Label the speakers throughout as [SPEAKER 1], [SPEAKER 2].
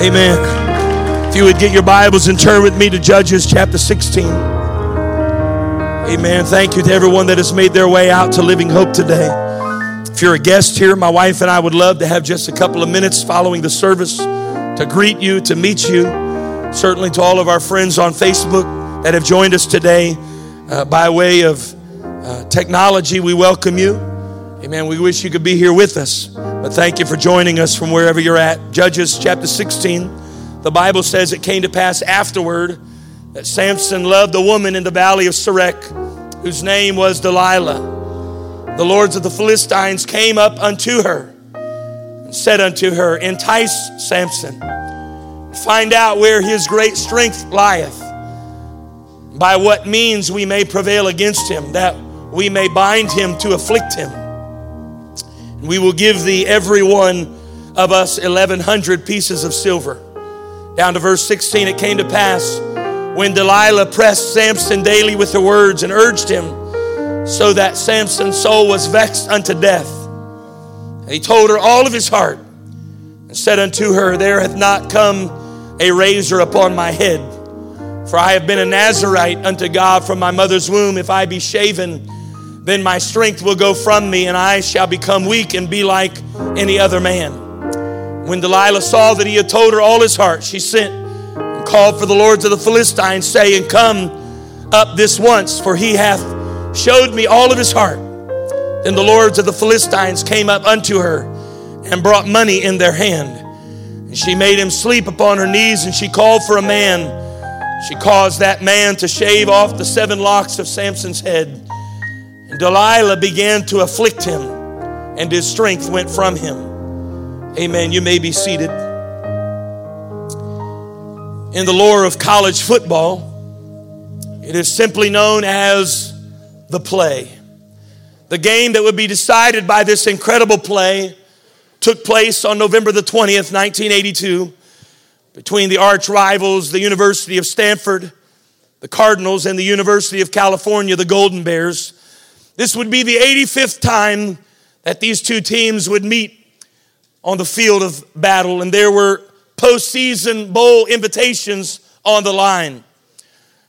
[SPEAKER 1] Amen. If you would get your Bibles and turn with me to Judges chapter 16. Amen. Thank you to everyone that has made their way out to Living Hope today. If you're a guest here, my wife and I would love to have just a couple of minutes following the service to greet you, to meet you. Certainly to all of our friends on Facebook that have joined us today uh, by way of uh, technology, we welcome you. Amen. We wish you could be here with us. But thank you for joining us from wherever you're at. Judges chapter 16. The Bible says it came to pass afterward that Samson loved a woman in the valley of Sorek, whose name was Delilah. The lords of the Philistines came up unto her and said unto her, Entice Samson, find out where his great strength lieth, by what means we may prevail against him, that we may bind him to afflict him. We will give thee every one of us 1,100 pieces of silver. Down to verse 16, it came to pass when Delilah pressed Samson daily with her words and urged him, so that Samson's soul was vexed unto death. And he told her all of his heart and said unto her, There hath not come a razor upon my head, for I have been a Nazarite unto God from my mother's womb. If I be shaven, then my strength will go from me, and I shall become weak and be like any other man. When Delilah saw that he had told her all his heart, she sent and called for the lords of the Philistines, saying, Come up this once, for he hath showed me all of his heart. Then the lords of the Philistines came up unto her and brought money in their hand. And she made him sleep upon her knees, and she called for a man. She caused that man to shave off the seven locks of Samson's head. Delilah began to afflict him, and his strength went from him. Amen. You may be seated. In the lore of college football, it is simply known as the play. The game that would be decided by this incredible play took place on November the 20th, 1982, between the arch rivals, the University of Stanford, the Cardinals, and the University of California, the Golden Bears. This would be the 85th time that these two teams would meet on the field of battle, and there were postseason bowl invitations on the line.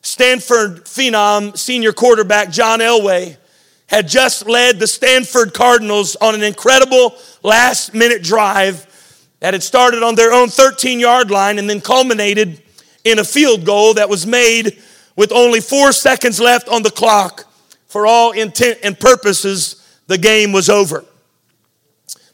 [SPEAKER 1] Stanford phenom senior quarterback John Elway had just led the Stanford Cardinals on an incredible last minute drive that had started on their own 13 yard line and then culminated in a field goal that was made with only four seconds left on the clock for all intent and purposes, the game was over.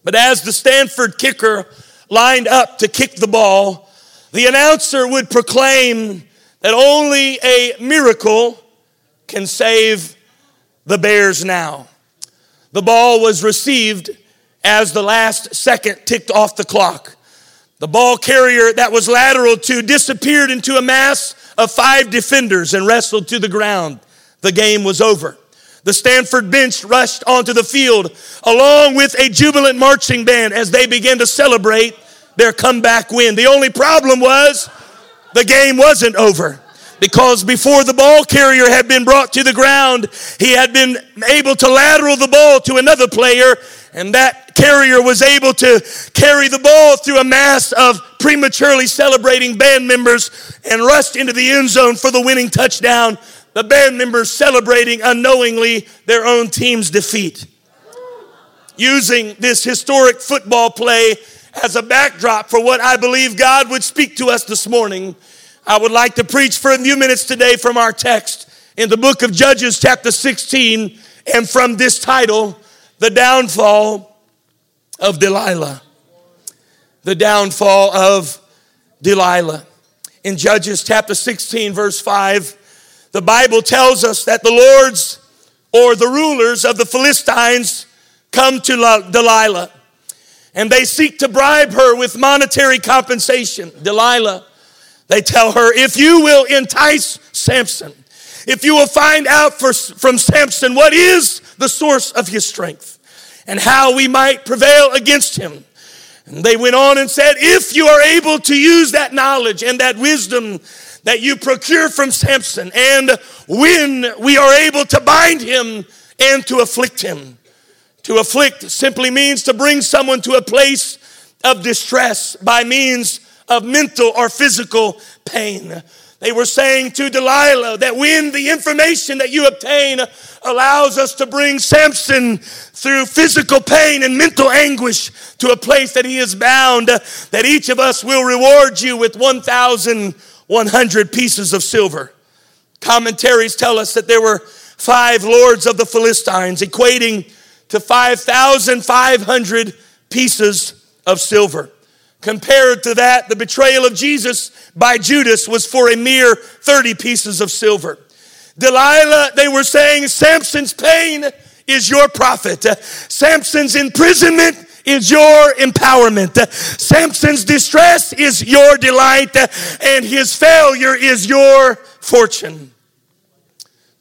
[SPEAKER 1] But as the Stanford kicker lined up to kick the ball, the announcer would proclaim that only a miracle can save the Bears now. The ball was received as the last second ticked off the clock. The ball carrier that was lateral to disappeared into a mass of five defenders and wrestled to the ground. The game was over. The Stanford bench rushed onto the field along with a jubilant marching band as they began to celebrate their comeback win. The only problem was the game wasn't over because before the ball carrier had been brought to the ground, he had been able to lateral the ball to another player, and that carrier was able to carry the ball through a mass of prematurely celebrating band members and rushed into the end zone for the winning touchdown the band members celebrating unknowingly their own team's defeat. Using this historic football play as a backdrop for what I believe God would speak to us this morning, I would like to preach for a few minutes today from our text in the book of Judges, chapter 16, and from this title, The Downfall of Delilah. The Downfall of Delilah. In Judges chapter 16, verse 5, the Bible tells us that the lords or the rulers of the Philistines come to Delilah. and they seek to bribe her with monetary compensation. Delilah, they tell her, if you will entice Samson, if you will find out for, from Samson what is the source of his strength and how we might prevail against him. And they went on and said, if you are able to use that knowledge and that wisdom that you procure from Samson, and when we are able to bind him and to afflict him, to afflict simply means to bring someone to a place of distress by means of mental or physical pain. They were saying to Delilah that when the information that you obtain allows us to bring Samson through physical pain and mental anguish to a place that he is bound, that each of us will reward you with 1,100 pieces of silver. Commentaries tell us that there were five lords of the Philistines, equating to 5,500 pieces of silver. Compared to that, the betrayal of Jesus by Judas was for a mere 30 pieces of silver. Delilah, they were saying, Samson's pain is your profit. Samson's imprisonment is your empowerment. Samson's distress is your delight, and his failure is your fortune.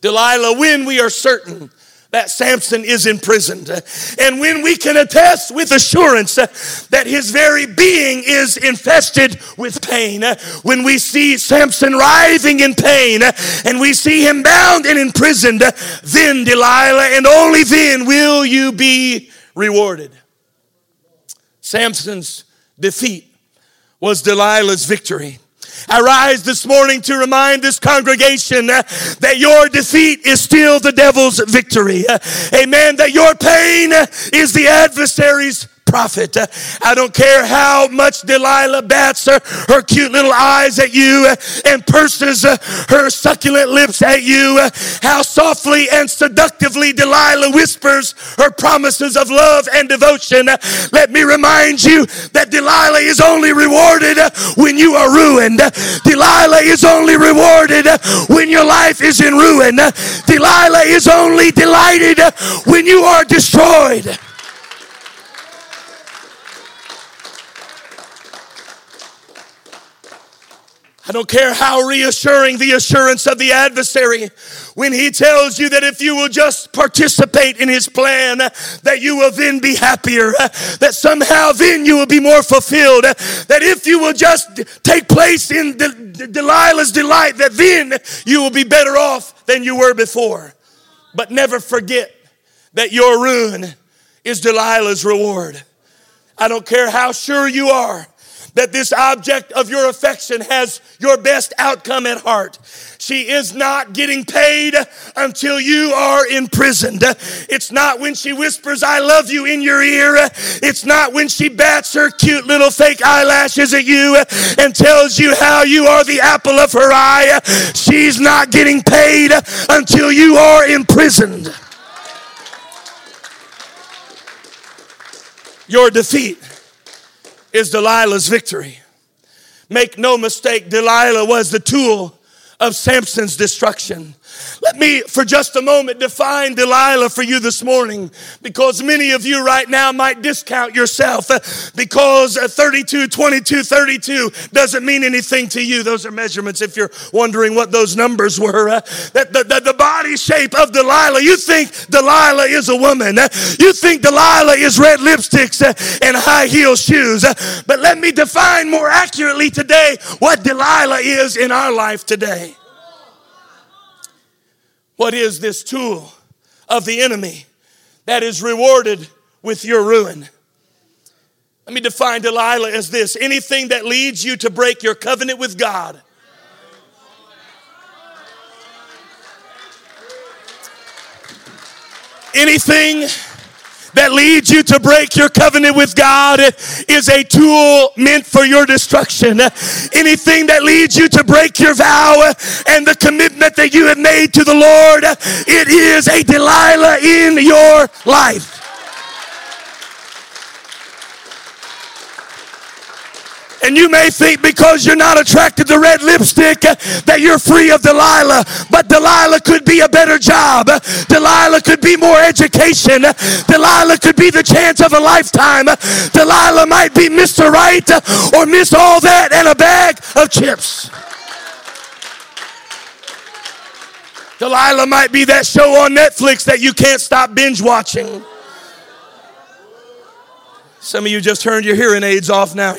[SPEAKER 1] Delilah, when we are certain that Samson is imprisoned. And when we can attest with assurance that his very being is infested with pain, when we see Samson writhing in pain and we see him bound and imprisoned, then, Delilah, and only then will you be rewarded. Samson's defeat was Delilah's victory. I rise this morning to remind this congregation uh, that your defeat is still the devil's victory. Uh, amen. That your pain is the adversary's profit. I don't care how much Delilah bats her, her cute little eyes at you and purses her succulent lips at you, how softly and seductively Delilah whispers her promises of love and devotion. Let me remind you that Delilah is only rewarded when you are ruined. Delilah is only rewarded when your life is in ruin. Delilah is only delighted when you are destroyed. I don't care how reassuring the assurance of the adversary when he tells you that if you will just participate in his plan, that you will then be happier, that somehow then you will be more fulfilled, that if you will just take place in Delilah's delight, that then you will be better off than you were before. But never forget that your ruin is Delilah's reward. I don't care how sure you are that this object of your affection has your best outcome at heart. She is not getting paid until you are imprisoned. It's not when she whispers, I love you in your ear. It's not when she bats her cute little fake eyelashes at you and tells you how you are the apple of her eye. She's not getting paid until you are imprisoned. Your defeat is Delilah's victory. Make no mistake, Delilah was the tool of Samson's destruction. Let me, for just a moment, define Delilah for you this morning because many of you right now might discount yourself uh, because uh, 32, 22, 32 doesn't mean anything to you. Those are measurements if you're wondering what those numbers were. Uh, that the, the, the body shape of Delilah, you think Delilah is a woman. You think Delilah is red lipsticks and high heel shoes. But let me define more accurately today what Delilah is in our life today. What is this tool of the enemy that is rewarded with your ruin? Let me define Delilah as this anything that leads you to break your covenant with God. Anything that leads you to break your covenant with God is a tool meant for your destruction. Anything that leads you to break your vow and the commitment that you have made to the Lord, it is a Delilah in your life. And you may think because you're not attracted to red lipstick uh, that you're free of Delilah. But Delilah could be a better job. Delilah could be more education. Delilah could be the chance of a lifetime. Delilah might be Mr. Right or Miss All That and a bag of chips. Delilah might be that show on Netflix that you can't stop binge watching. Some of you just turned your hearing aids off now.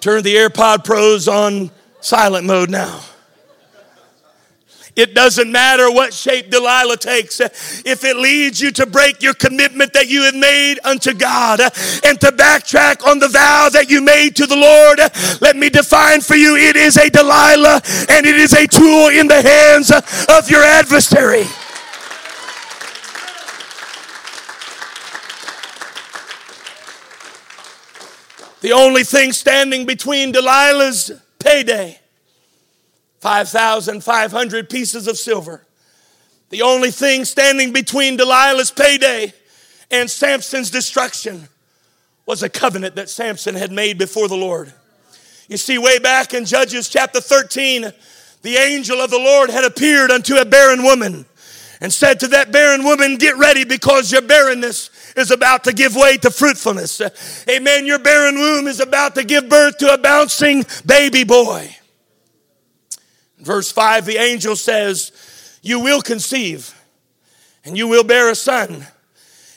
[SPEAKER 1] Turn the AirPod Pros on silent mode now. It doesn't matter what shape Delilah takes. If it leads you to break your commitment that you have made unto God and to backtrack on the vow that you made to the Lord, let me define for you it is a Delilah and it is a tool in the hands of your adversary. The only thing standing between Delilah's payday 5,500 pieces of silver. The only thing standing between Delilah's payday and Samson's destruction was a covenant that Samson had made before the Lord. You see, way back in Judges chapter 13, the angel of the Lord had appeared unto a barren woman and said to that barren woman, Get ready because your barrenness is about to give way to fruitfulness. Amen. Your barren womb is about to give birth to a bouncing baby boy. Verse 5, the angel says, You will conceive, and you will bear a son,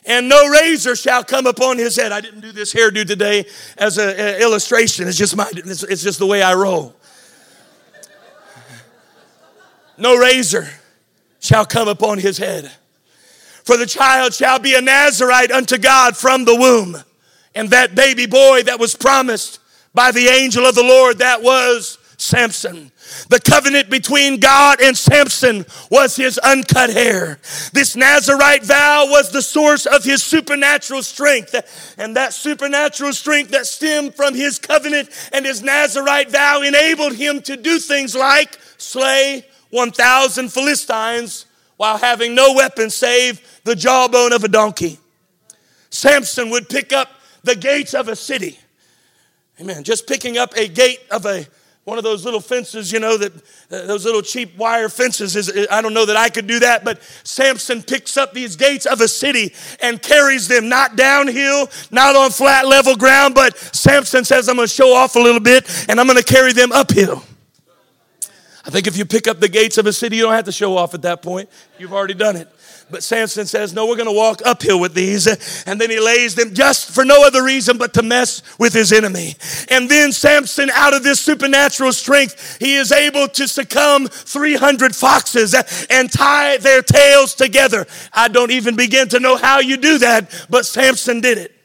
[SPEAKER 1] and no razor shall come upon his head. I didn't do this hairdo today as an illustration, it's just, my, it's just the way I roll. No razor shall come upon his head. For the child shall be a Nazarite unto God from the womb. And that baby boy that was promised by the angel of the Lord, that was Samson. The covenant between God and Samson was his uncut hair. This Nazarite vow was the source of his supernatural strength. And that supernatural strength that stemmed from his covenant and his Nazarite vow enabled him to do things like slay 1,000 Philistines while having no weapon save the jawbone of a donkey. Samson would pick up the gates of a city. Amen. Just picking up a gate of a one of those little fences, you know, that uh, those little cheap wire fences is, I don't know that I could do that, but Samson picks up these gates of a city and carries them not downhill, not on flat level ground, but Samson says, I'm going to show off a little bit and I'm going to carry them uphill. I think if you pick up the gates of a city, you don't have to show off at that point. You've already done it. But Samson says, No, we're going to walk uphill with these. And then he lays them just for no other reason but to mess with his enemy. And then Samson, out of this supernatural strength, he is able to succumb 300 foxes and tie their tails together. I don't even begin to know how you do that, but Samson did it.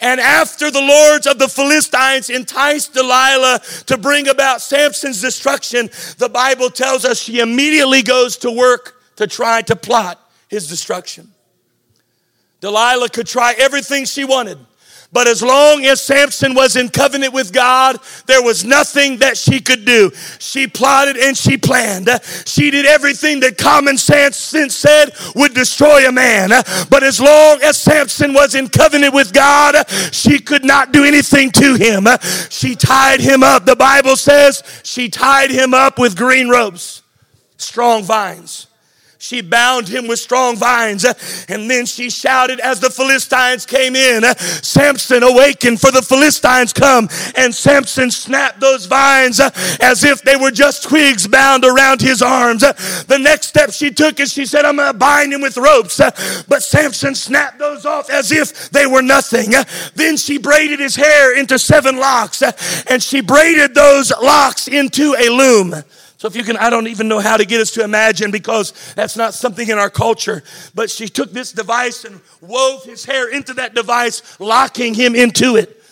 [SPEAKER 1] And after the lords of the Philistines enticed Delilah to bring about Samson's destruction, the Bible tells us she immediately goes to work to try to plot his destruction. Delilah could try everything she wanted. But as long as Samson was in covenant with God, there was nothing that she could do. She plotted and she planned. She did everything that common sense said would destroy a man. But as long as Samson was in covenant with God, she could not do anything to him. She tied him up. The Bible says she tied him up with green ropes, strong vines. She bound him with strong vines, and then she shouted as the Philistines came in Samson, awaken, for the Philistines come. And Samson snapped those vines as if they were just twigs bound around his arms. The next step she took is she said, I'm going to bind him with ropes. But Samson snapped those off as if they were nothing. Then she braided his hair into seven locks, and she braided those locks into a loom. So if you can, I don't even know how to get us to imagine because that's not something in our culture. But she took this device and wove his hair into that device, locking him into it.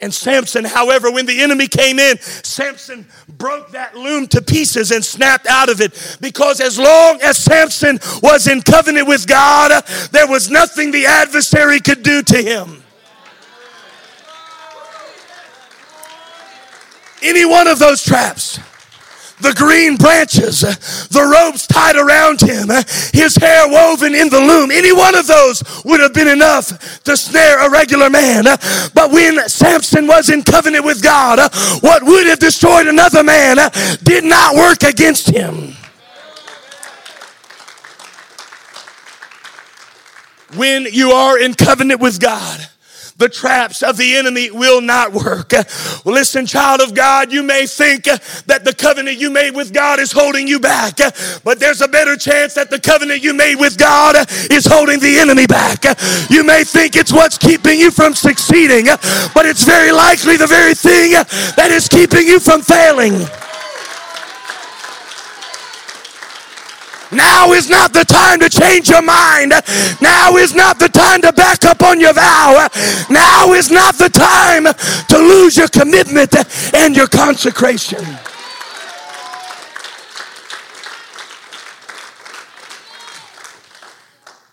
[SPEAKER 1] And Samson, however, when the enemy came in, Samson broke that loom to pieces and snapped out of it. Because as long as Samson was in covenant with God, there was nothing the adversary could do to him. Any one of those traps the green branches, the ropes tied around him, his hair woven in the loom. Any one of those would have been enough to snare a regular man. But when Samson was in covenant with God, what would have destroyed another man did not work against him. When you are in covenant with God, the traps of the enemy will not work. Listen, child of God, you may think that the covenant you made with God is holding you back, but there's a better chance that the covenant you made with God is holding the enemy back. You may think it's what's keeping you from succeeding, but it's very likely the very thing that is keeping you from failing. Now is not the time to change your mind. Now is not the time to back up on your vow. Now is not the time to lose your commitment and your consecration.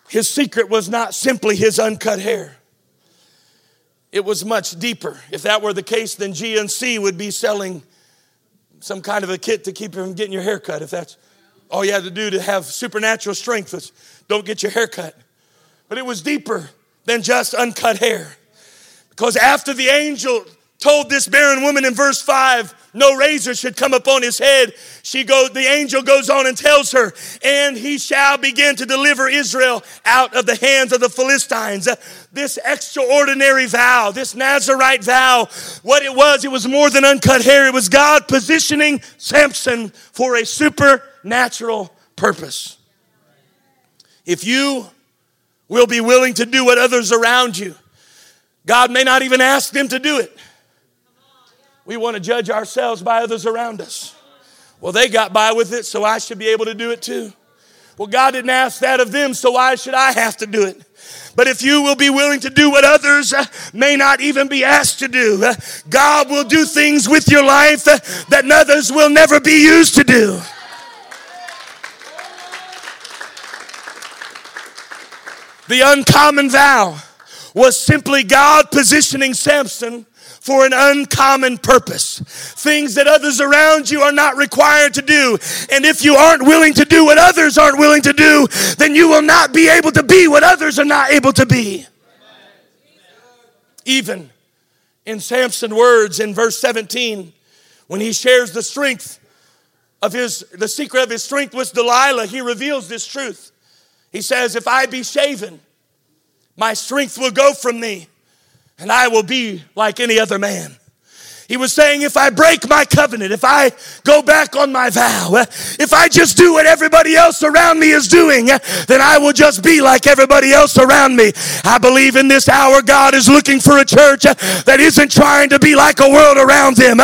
[SPEAKER 1] His secret was not simply his uncut hair. It was much deeper. If that were the case, then GNC would be selling some kind of a kit to keep you from getting your hair cut, if that's all you had to do to have supernatural strength was don't get your hair cut. But it was deeper than just uncut hair. Because after the angel told this barren woman in verse 5 no razor should come upon his head. She goes the angel goes on and tells her and he shall begin to deliver israel out of the hands of the philistines. This extraordinary vow this nazarite vow what it was it was more than uncut hair. It was god positioning samson for a supernatural purpose. If you will be willing to do what others around you god may not even ask them to do it we want to judge ourselves by others around us. Well, they got by with it, so I should be able to do it too. Well, God didn't ask that of them, so why should I have to do it? But if you will be willing to do what others uh, may not even be asked to do, uh, God will do things with your life uh, that others will never be used to do. The uncommon vow was simply God positioning Samson for an uncommon purpose. Things that others around you are not required to do. And if you aren't willing to do what others aren't willing to do, then you will not be able to be what others are not able to be. Even in Samson's words in verse 17, when he shares the strength of his, the secret of his strength with Delilah, he reveals this truth. He says, If I be shaven, my strength will go from me and I will be like any other man. He was saying, if I break my covenant, if I go back on my vow, if I just do what everybody else around me is doing, then I will just be like everybody else around me. I believe in this hour God is looking for a church that isn't trying to be like a world around them.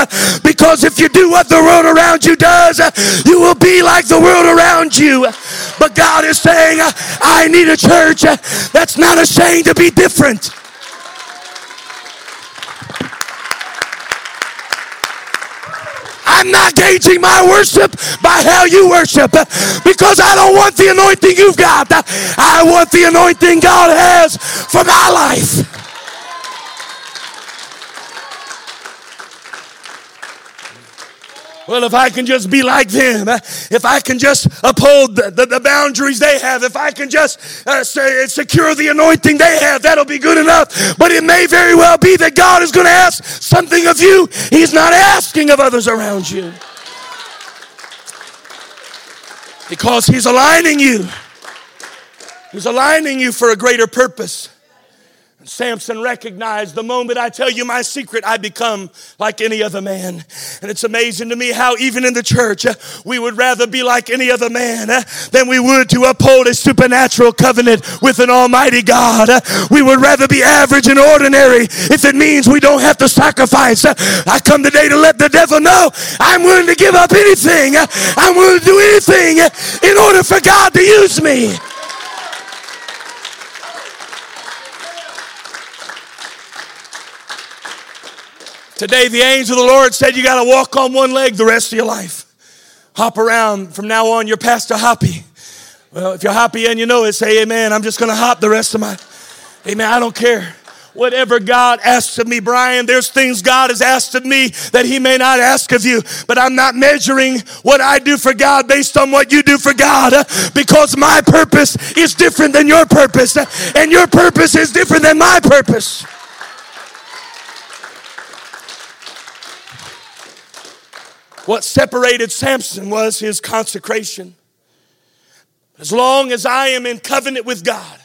[SPEAKER 1] Because if you do what the world around you does, you will be like the world around you. But God is saying, I need a church that's not ashamed to be different. I'm not gauging my worship by how you worship because I don't want the anointing you've got. I want the anointing God has for my life. Well, if I can just be like them, if I can just uphold the, the, the boundaries they have, if I can just uh, secure the anointing they have, that'll be good enough. But it may very well be that God is going to ask something of you He's not asking of others around you. Because He's aligning you, He's aligning you for a greater purpose. Samson recognized the moment I tell you my secret, I become like any other man. And it's amazing to me how even in the church, uh, we would rather be like any other man uh, than we would to uphold a supernatural covenant with an almighty God. Uh, we would rather be average and ordinary if it means we don't have to sacrifice. I come today to let the devil know I'm willing to give up anything. I'm willing to do anything in order for God to use me. Today, the angel of the Lord said you got to walk on one leg the rest of your life. Hop around. From now on, you're Pastor Hoppy. Well, if you're Hoppy and you know it, say amen. I'm just going to hop the rest of my. Amen. I don't care whatever God asks of me, Brian, there's things God has asked of me that He may not ask of you, but I'm not measuring what I do for God based on what you do for God because my purpose is different than your purpose, and your purpose is different than my purpose. What separated Samson was his consecration. As long as I am in covenant with God,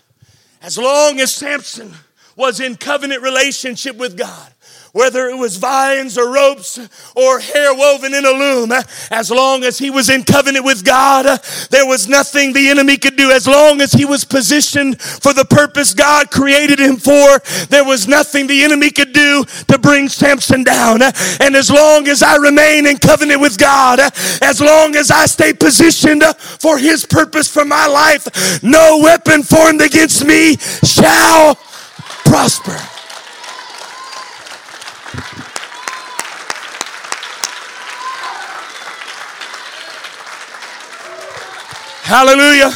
[SPEAKER 1] as long as Samson was in covenant relationship with God, whether it was vines or ropes or hair woven in a loom, as long as he was in covenant with God, there was nothing the enemy could do. As long as he was positioned for the purpose God created him for, there was nothing the enemy could do to bring Samson down. And as long as I remain in covenant with God, as long as I stay positioned for his purpose for my life, no weapon formed against me shall prosper. Hallelujah.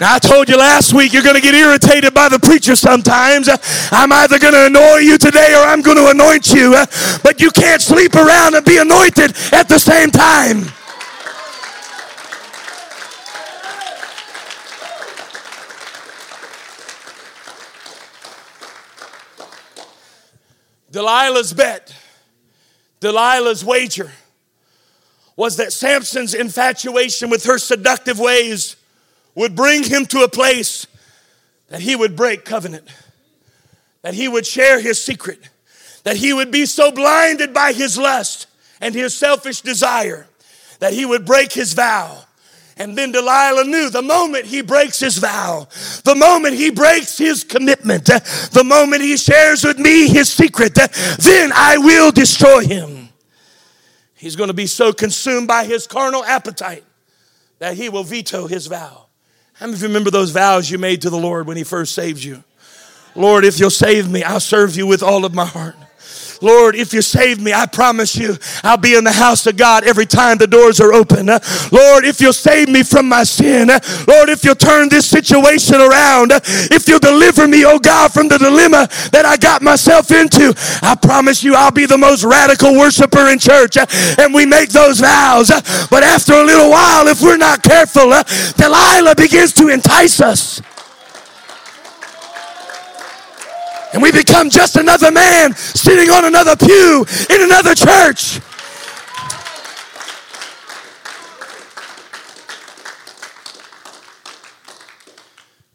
[SPEAKER 1] Now, I told you last week you're going to get irritated by the preacher sometimes. I'm either going to annoy you today or I'm going to anoint you. But you can't sleep around and be anointed at the same time. Delilah's bet, Delilah's wager was that Samson's infatuation with her seductive ways would bring him to a place that he would break covenant, that he would share his secret, that he would be so blinded by his lust and his selfish desire that he would break his vow. And then Delilah knew the moment he breaks his vow, the moment he breaks his commitment, the moment he shares with me his secret, then I will destroy him. He's going to be so consumed by his carnal appetite that he will veto his vow. How many of you remember those vows you made to the Lord when he first saved you? Lord, if you'll save me, I'll serve you with all of my heart. Lord, if you save me, I promise you, I'll be in the house of God every time the doors are open. Lord, if you'll save me from my sin, Lord, if you'll turn this situation around, if you'll deliver me, oh God, from the dilemma that I got myself into, I promise you, I'll be the most radical worshiper in church. And we make those vows. But after a little while, if we're not careful, Delilah begins to entice us. And we become just another man sitting on another pew in another church.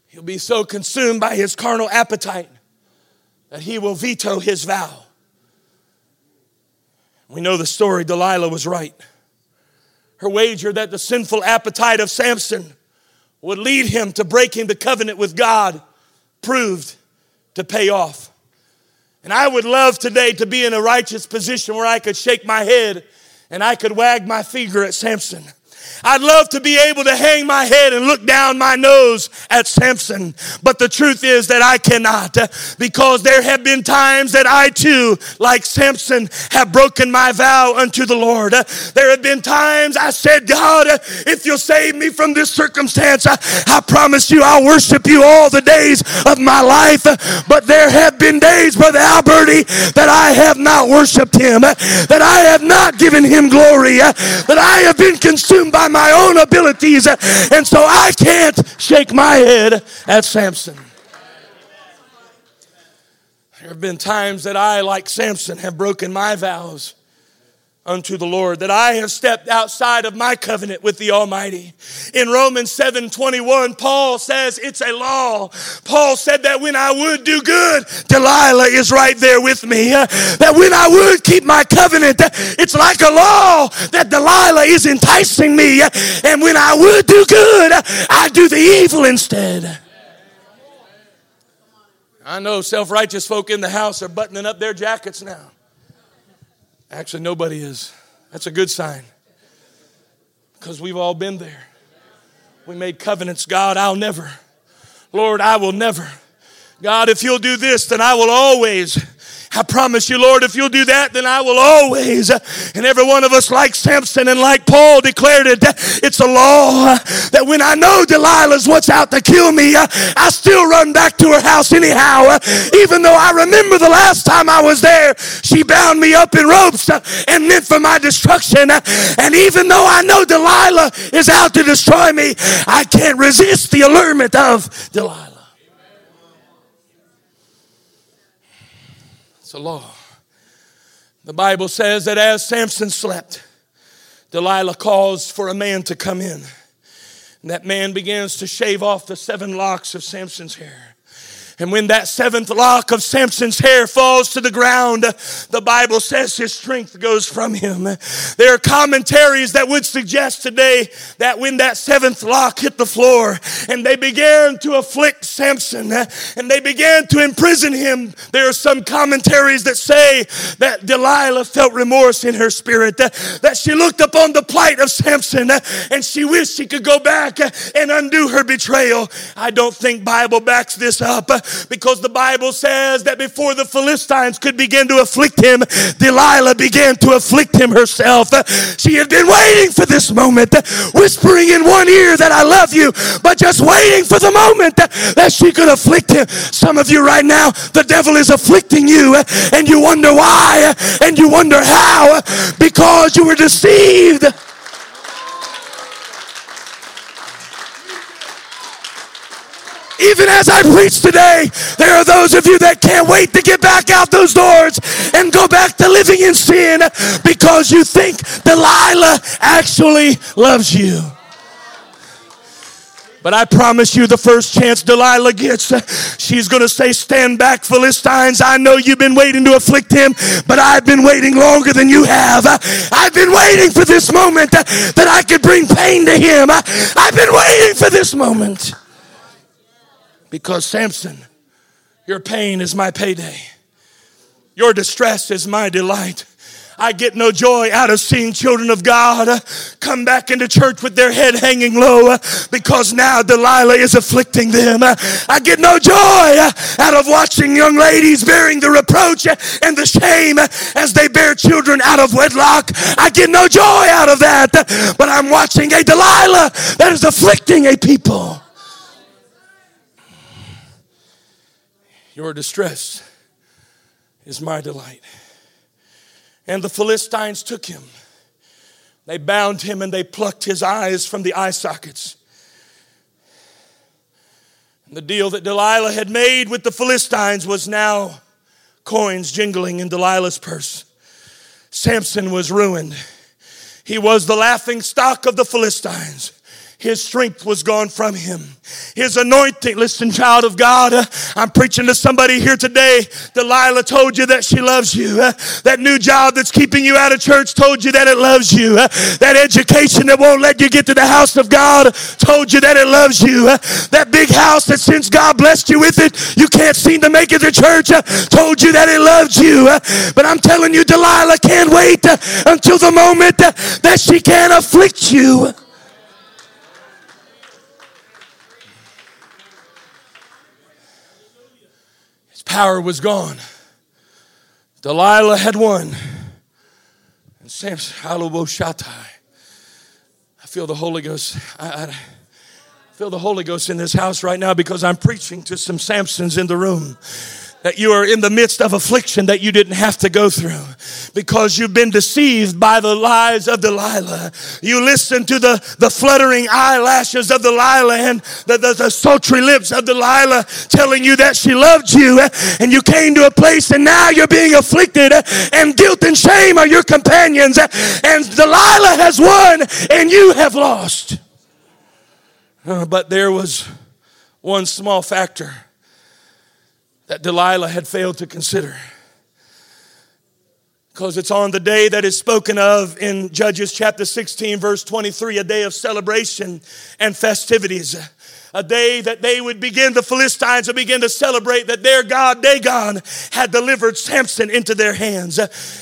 [SPEAKER 1] He'll be so consumed by his carnal appetite that he will veto his vow. We know the story, Delilah was right. Her wager that the sinful appetite of Samson would lead him to breaking the covenant with God proved to pay off. And I would love today to be in a righteous position where I could shake my head and I could wag my finger at Samson. I'd love to be able to hang my head and look down my nose at Samson. But the truth is that I cannot because there have been times that I too, like Samson, have broken my vow unto the Lord. There have been times I said, God, if you'll save me from this circumstance, I, I promise you I'll worship you all the days of my life. But there have been days, Brother Alberti, that I have not worshiped him, that I have not given him glory, that I have been consumed by my own abilities. And so I can't shake my head at Samson. There have been times that I, like Samson, have broken my vows unto the Lord, that I have stepped outside of my covenant with the Almighty. In Romans 7 21, Paul says it's a law. Paul said that when I would do good, Delilah is right there with me. That when I would keep my covenant, it's like a law that Delilah is enticing me. And when I would do good, I do the evil instead. I know self righteous folk in the house are buttoning up their jackets now. Actually, nobody is. That's a good sign because we've all been there. We made covenants God, I'll never. Lord, I will never. God, if you'll do this, then I will always. I promise you, Lord, if you'll do that, then I will always. And every one of us, like Samson and like Paul, declared it. It's a law that when I know Delilah's what's out to kill me, I still run back to her house anyhow. Even though I remember the last time I was there, she bound me up in ropes and meant for my destruction. And even though I know Delilah is out to destroy me, I can't resist the allurement of Delilah. It's a law. The Bible says that as Samson slept, Delilah calls for a man to come in. And that man begins to shave off the seven locks of Samson's hair. And when that seventh lock of Samson's hair falls to the ground, the Bible says his strength goes from him. There are commentaries that would suggest today that when that seventh lock hit the floor and they began to afflict Samson and they began to imprison him, there are some commentaries that say that Delilah felt remorse in her spirit, that she looked upon the plight of Samson and she wished she could go back and undo her betrayal. I don't think Bible backs this up because the Bible says that before the Philistines could begin to afflict him, Delilah began to afflict him herself. She had been waiting for this moment, whispering in one ear that I love you, but just waiting for the moment that she could afflict him. Some of you right now, the devil is afflicting you, and you wonder why, and you wonder how, because you were deceived. Even as I preach today, there are those of you that can't wait to get back out those doors and go back to living in sin because you think Delilah actually loves you. But I promise you, the first chance Delilah gets, she's going to say, Stand back, Philistines. I know you've been waiting to afflict him, but I've been waiting longer than you have. I've been waiting for this moment that I could bring pain to him. I've been waiting for this moment. Because, Samson, your pain is my payday, your distress is my delight. I get no joy out of seeing children of God come back into church with their head hanging low because now Delilah is afflicting them. I get no joy out of watching young ladies bearing the reproach and the shame as they bear children out of wedlock. I get no joy out of that, but I'm watching a Delilah that is afflicting a people. Your distress is my delight. And the Philistines took him. They bound him and they plucked his eyes from the eye sockets. And the deal that Delilah had made with the Philistines was now coins jingling in Delilah's purse. Samson was ruined. He was the laughing stock of the Philistines. His strength was gone from him. His anointing, listen, child of God, uh, I'm preaching to somebody here today. Delilah told you that she loves you. Uh, that new job that's keeping you out of church told you that it loves you. Uh, that education that won't let you get to the house of God told you that it loves you. that big house that since God blessed you with it, you can't seem to make it to church told you that it loves you. but I'm telling you, Delilah can't wait until the moment that she can afflict you. Power was gone. Delilah had won. And Samson, I feel the Holy Ghost. I, I feel the Holy Ghost in this house right now because I'm preaching to some Samsons in the room that you are in the midst of affliction that you didn't have to go through because you've been deceived by the lies of Delilah. You listen to the, the fluttering eyelashes of Delilah and the, the, the sultry lips of Delilah telling you that she loved you and you came to a place and now you're being afflicted and guilt and shame are your companions and Delilah has won and you have lost. But there was one small factor that Delilah had failed to consider. Because it's on the day that is spoken of in Judges chapter 16, verse 23, a day of celebration and festivities. A day that they would begin, the Philistines would begin to celebrate that their God, Dagon, had delivered Samson into their hands.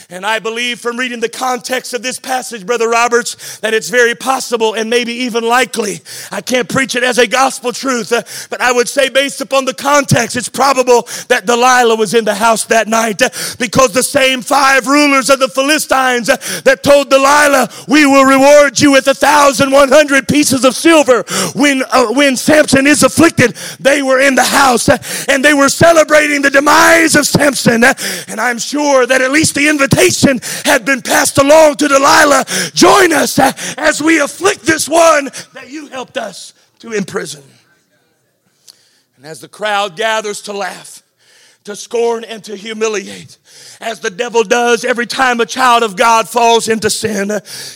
[SPEAKER 1] And I believe from reading the context of this passage, Brother Roberts, that it's very possible and maybe even likely. I can't preach it as a gospel truth, uh, but I would say, based upon the context, it's probable that Delilah was in the house that night uh, because the same five rulers of the Philistines uh, that told Delilah, We will reward you with a thousand one hundred pieces of silver when, uh, when Samson Samson is afflicted, they were in the house uh, and they were celebrating the demise of Samson. Uh, and I'm sure that at least the invitation had been passed along to Delilah join us uh, as we afflict this one that you helped us to imprison. And as the crowd gathers to laugh, to scorn, and to humiliate, as the devil does every time a child of God falls into sin.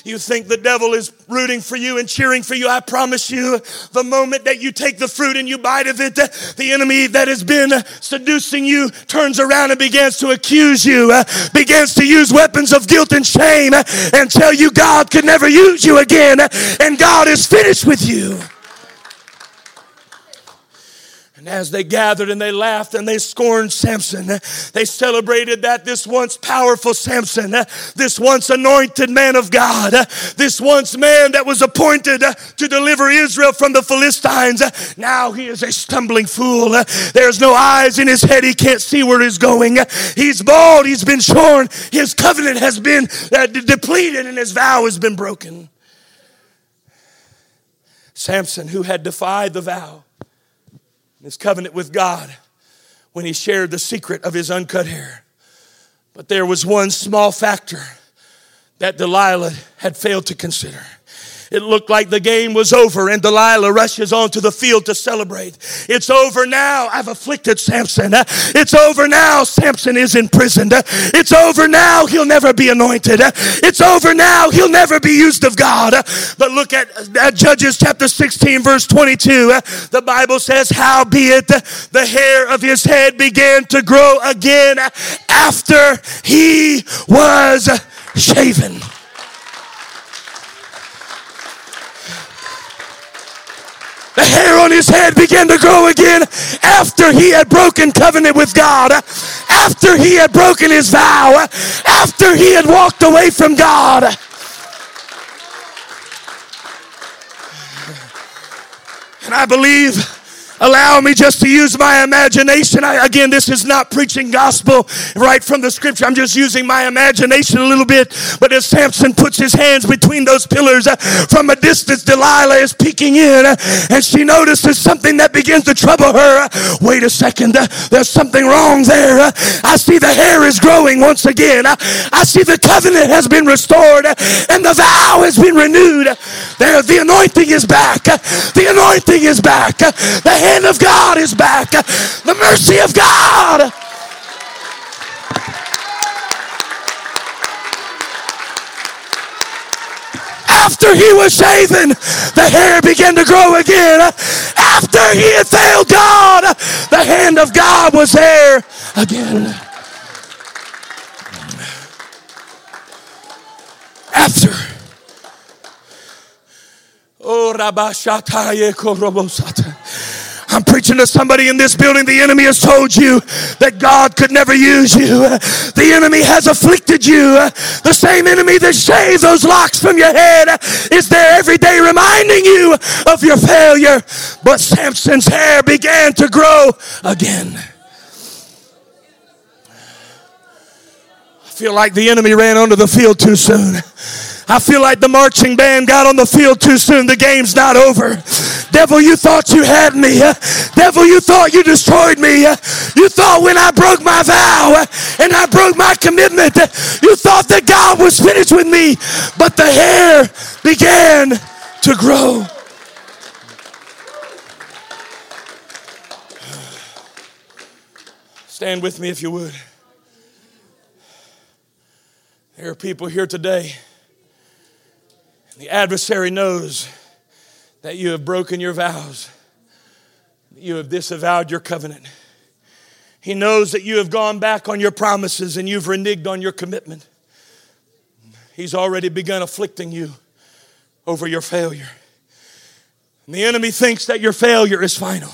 [SPEAKER 1] You think the devil is rooting for you and cheering for you. I promise you, the moment that you take the fruit and you bite of it, the enemy that has been seducing you turns around and begins to accuse you, begins to use weapons of guilt and shame and tell you God could never use you again and God is finished with you. And as they gathered and they laughed and they scorned Samson, they celebrated that this once powerful Samson, this once anointed man of God, this once man that was appointed to deliver Israel from the Philistines, now he is a stumbling fool. There's no eyes in his head. He can't see where he's going. He's bald. He's been shorn. His covenant has been uh, depleted and his vow has been broken. Samson, who had defied the vow, his covenant with God when he shared the secret of his uncut hair. But there was one small factor that Delilah had failed to consider. It looked like the game was over and Delilah rushes onto the field to celebrate. It's over now. I've afflicted Samson. It's over now. Samson is imprisoned. It's over now. He'll never be anointed. It's over now. He'll never be used of God. But look at, at Judges chapter 16 verse 22. The Bible says, howbeit the hair of his head began to grow again after he was shaven. The hair on his head began to grow again after he had broken covenant with God, after he had broken his vow, after he had walked away from God. And I believe Allow me just to use my imagination. I, again, this is not preaching gospel right from the scripture. I'm just using my imagination a little bit. But as Samson puts his hands between those pillars, uh, from a distance, Delilah is peeking in uh, and she notices something that begins to trouble her. Uh, wait a second, uh, there's something wrong there. Uh, I see the hair is growing once again. Uh, I see the covenant has been restored and the vow has been renewed. There, the anointing is back. The anointing is back. The hand of God is back. The mercy of God. After he was shaven, the hair began to grow again. After he had failed God, the hand of God was there again. After. Oh, Rabashataye Korobosata. I'm preaching to somebody in this building. The enemy has told you that God could never use you. The enemy has afflicted you. The same enemy that shaved those locks from your head is there every day reminding you of your failure. But Samson's hair began to grow again. I feel like the enemy ran onto the field too soon. I feel like the marching band got on the field too soon. The game's not over. Devil, you thought you had me. Devil, you thought you destroyed me. You thought when I broke my vow and I broke my commitment, you thought that God was finished with me. But the hair began to grow. Stand with me if you would. There are people here today the adversary knows that you have broken your vows, you have disavowed your covenant. He knows that you have gone back on your promises and you've reneged on your commitment. He's already begun afflicting you over your failure. And the enemy thinks that your failure is final.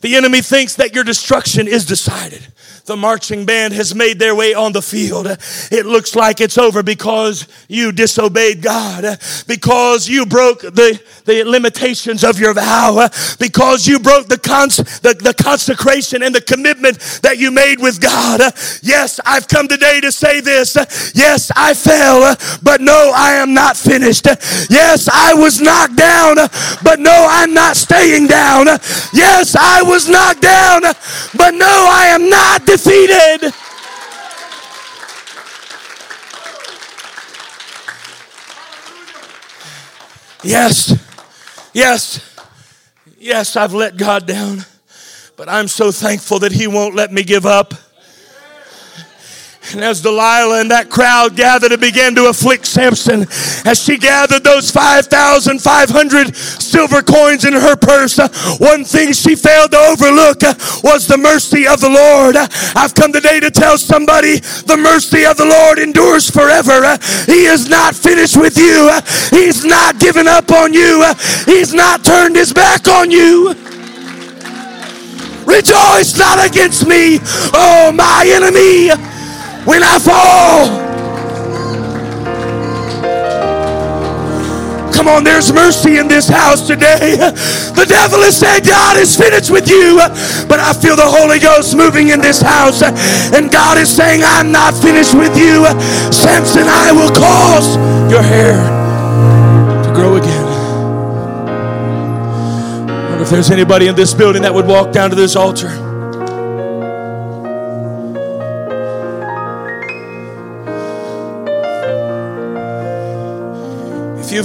[SPEAKER 1] The enemy thinks that your destruction is decided the marching band has made their way on the field. It looks like it's over because you disobeyed God, because you broke the, the limitations of your vow, because you broke the, cons- the, the consecration and the commitment that you made with God. Yes, I've come today to say this. Yes, I fell, but no, I am not finished. Yes, I was knocked down, but no, I'm not staying down. Yes, I was knocked down, but no, I am not defeated. Yes, yes, yes, I've let God down, but I'm so thankful that He won't let me give up. And as Delilah and that crowd gathered and began to afflict Samson, as she gathered those 5,500 silver coins in her purse, one thing she failed to overlook was the mercy of the Lord. I've come today to tell somebody the mercy of the Lord endures forever. He is not finished with you. He's not given up on you. He's not turned his back on you. Rejoice not against me, oh my enemy when I fall. Come on, there's mercy in this house today. The devil has said, God is finished with you. But I feel the Holy Ghost moving in this house. And God is saying, I'm not finished with you. Samson, I will cause your hair to grow again. I wonder if there's anybody in this building that would walk down to this altar.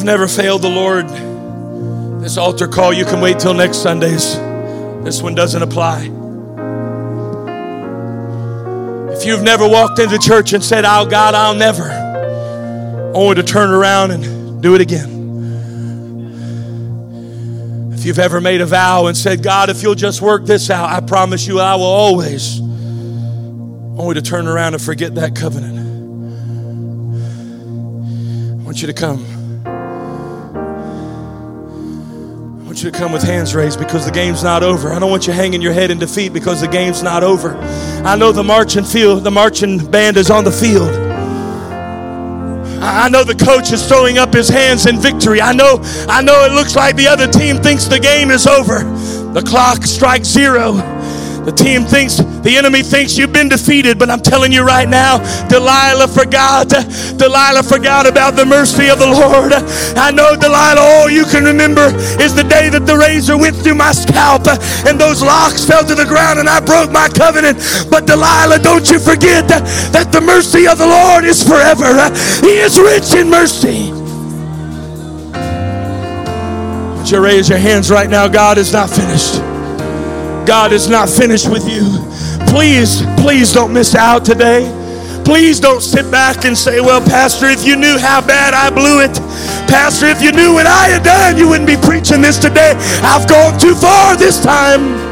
[SPEAKER 1] You've never failed the Lord, this altar call, you can wait till next Sundays. This one doesn't apply. If you've never walked into church and said, Oh God, I'll never, only to turn around and do it again. If you've ever made a vow and said, God, if you'll just work this out, I promise you I will always, only to turn around and forget that covenant. I want you to come. Want you to come with hands raised because the game's not over. I don't want you hanging your head in defeat because the game's not over. I know the marching field, the marching band is on the field. I know the coach is throwing up his hands in victory. I know, I know it looks like the other team thinks the game is over. The clock strikes zero. The team thinks, the enemy thinks you've been defeated, but I'm telling you right now, Delilah forgot. Delilah forgot about the mercy of the Lord. I know, Delilah, all you can remember is the day that the razor went through my scalp and those locks fell to the ground and I broke my covenant. But Delilah, don't you forget that, the mercy of the Lord is forever. He is rich in mercy. Would you raise your hands right now? God is not finished. God is not finished with you. Please, please don't miss out today. Please don't sit back and say, Well, Pastor, if you knew how bad I blew it, Pastor, if you knew what I had done, you wouldn't be preaching this today. I've gone too far this time.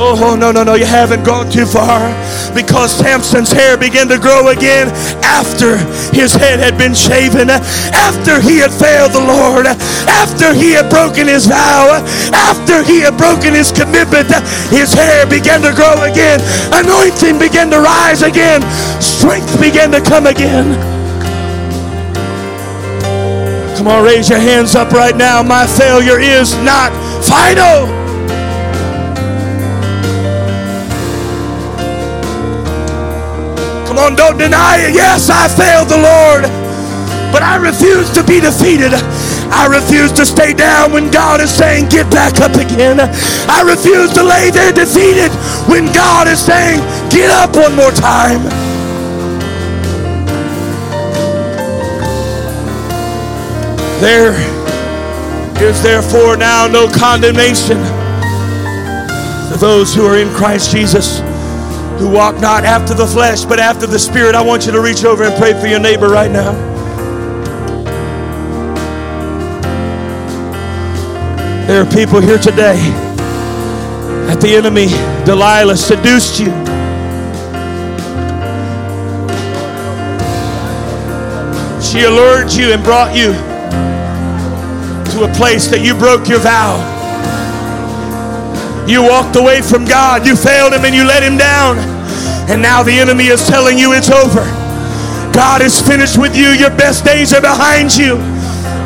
[SPEAKER 1] Oh, no, no, no, you haven't gone too far because Samson's hair began to grow again after his head had been shaven, after he had failed the Lord, after he had broken his vow, after he had broken his commitment. His hair began to grow again, anointing began to rise again, strength began to come again. Come on, raise your hands up right now. My failure is not final. Come on, don't deny it. Yes, I failed the Lord, but I refuse to be defeated. I refuse to stay down when God is saying, get back up again. I refuse to lay there defeated when God is saying, get up one more time. There is therefore now no condemnation to those who are in Christ Jesus who walk not after the flesh, but after the Spirit. I want you to reach over and pray for your neighbor right now. There are people here today that the enemy, Delilah, seduced you. She allured you and brought you to a place that you broke your vow. You walked away from God, you failed Him, and you let Him down. And now the enemy is telling you it's over. God is finished with you, your best days are behind you.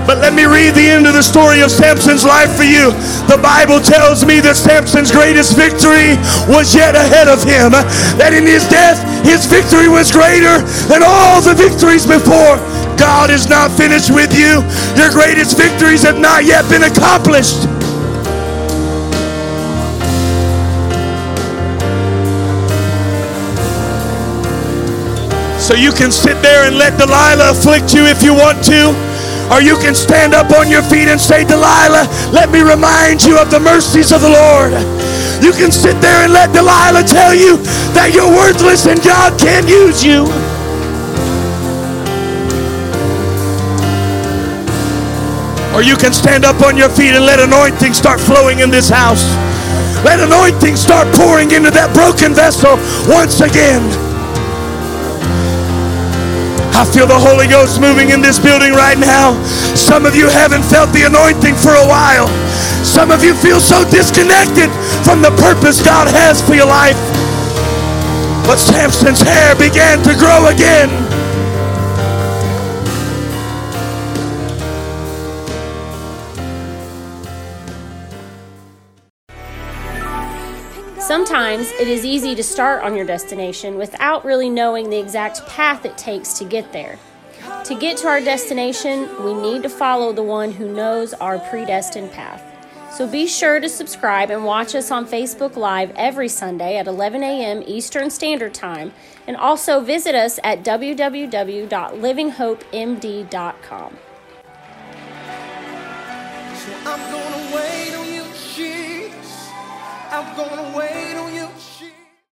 [SPEAKER 1] But let me read the end of the story of Samson's life for you. The Bible tells me that Samson's greatest victory was yet ahead of him. That in his death, his victory was greater than all the victories before. God is not finished with you. Your greatest victories have not yet been accomplished. So you can sit there and let Delilah afflict you if you want to. Or you can stand up on your feet and say, Delilah, let me remind you of the mercies of the Lord. You can sit there and let Delilah tell you that you're worthless and God can't use you. Or you can stand up on your feet and let anointing start flowing in this house. Let anointing start pouring into that broken vessel once again. I feel the Holy Ghost moving in this building right now. Some of you haven't felt the anointing for a while. Some of you feel so disconnected from the purpose God has for your life. But Samson's hair began to grow again.
[SPEAKER 2] Sometimes it is easy to start on your destination without really knowing the exact path it takes to get there. To get to our destination, we need to follow the one who knows our predestined path. So be sure to subscribe and watch us on Facebook Live every Sunday at 11 a.m. Eastern Standard Time, and also visit us at www.livinghopemd.com.
[SPEAKER 3] So I'm gonna wait on you, Jesus. I'm gonna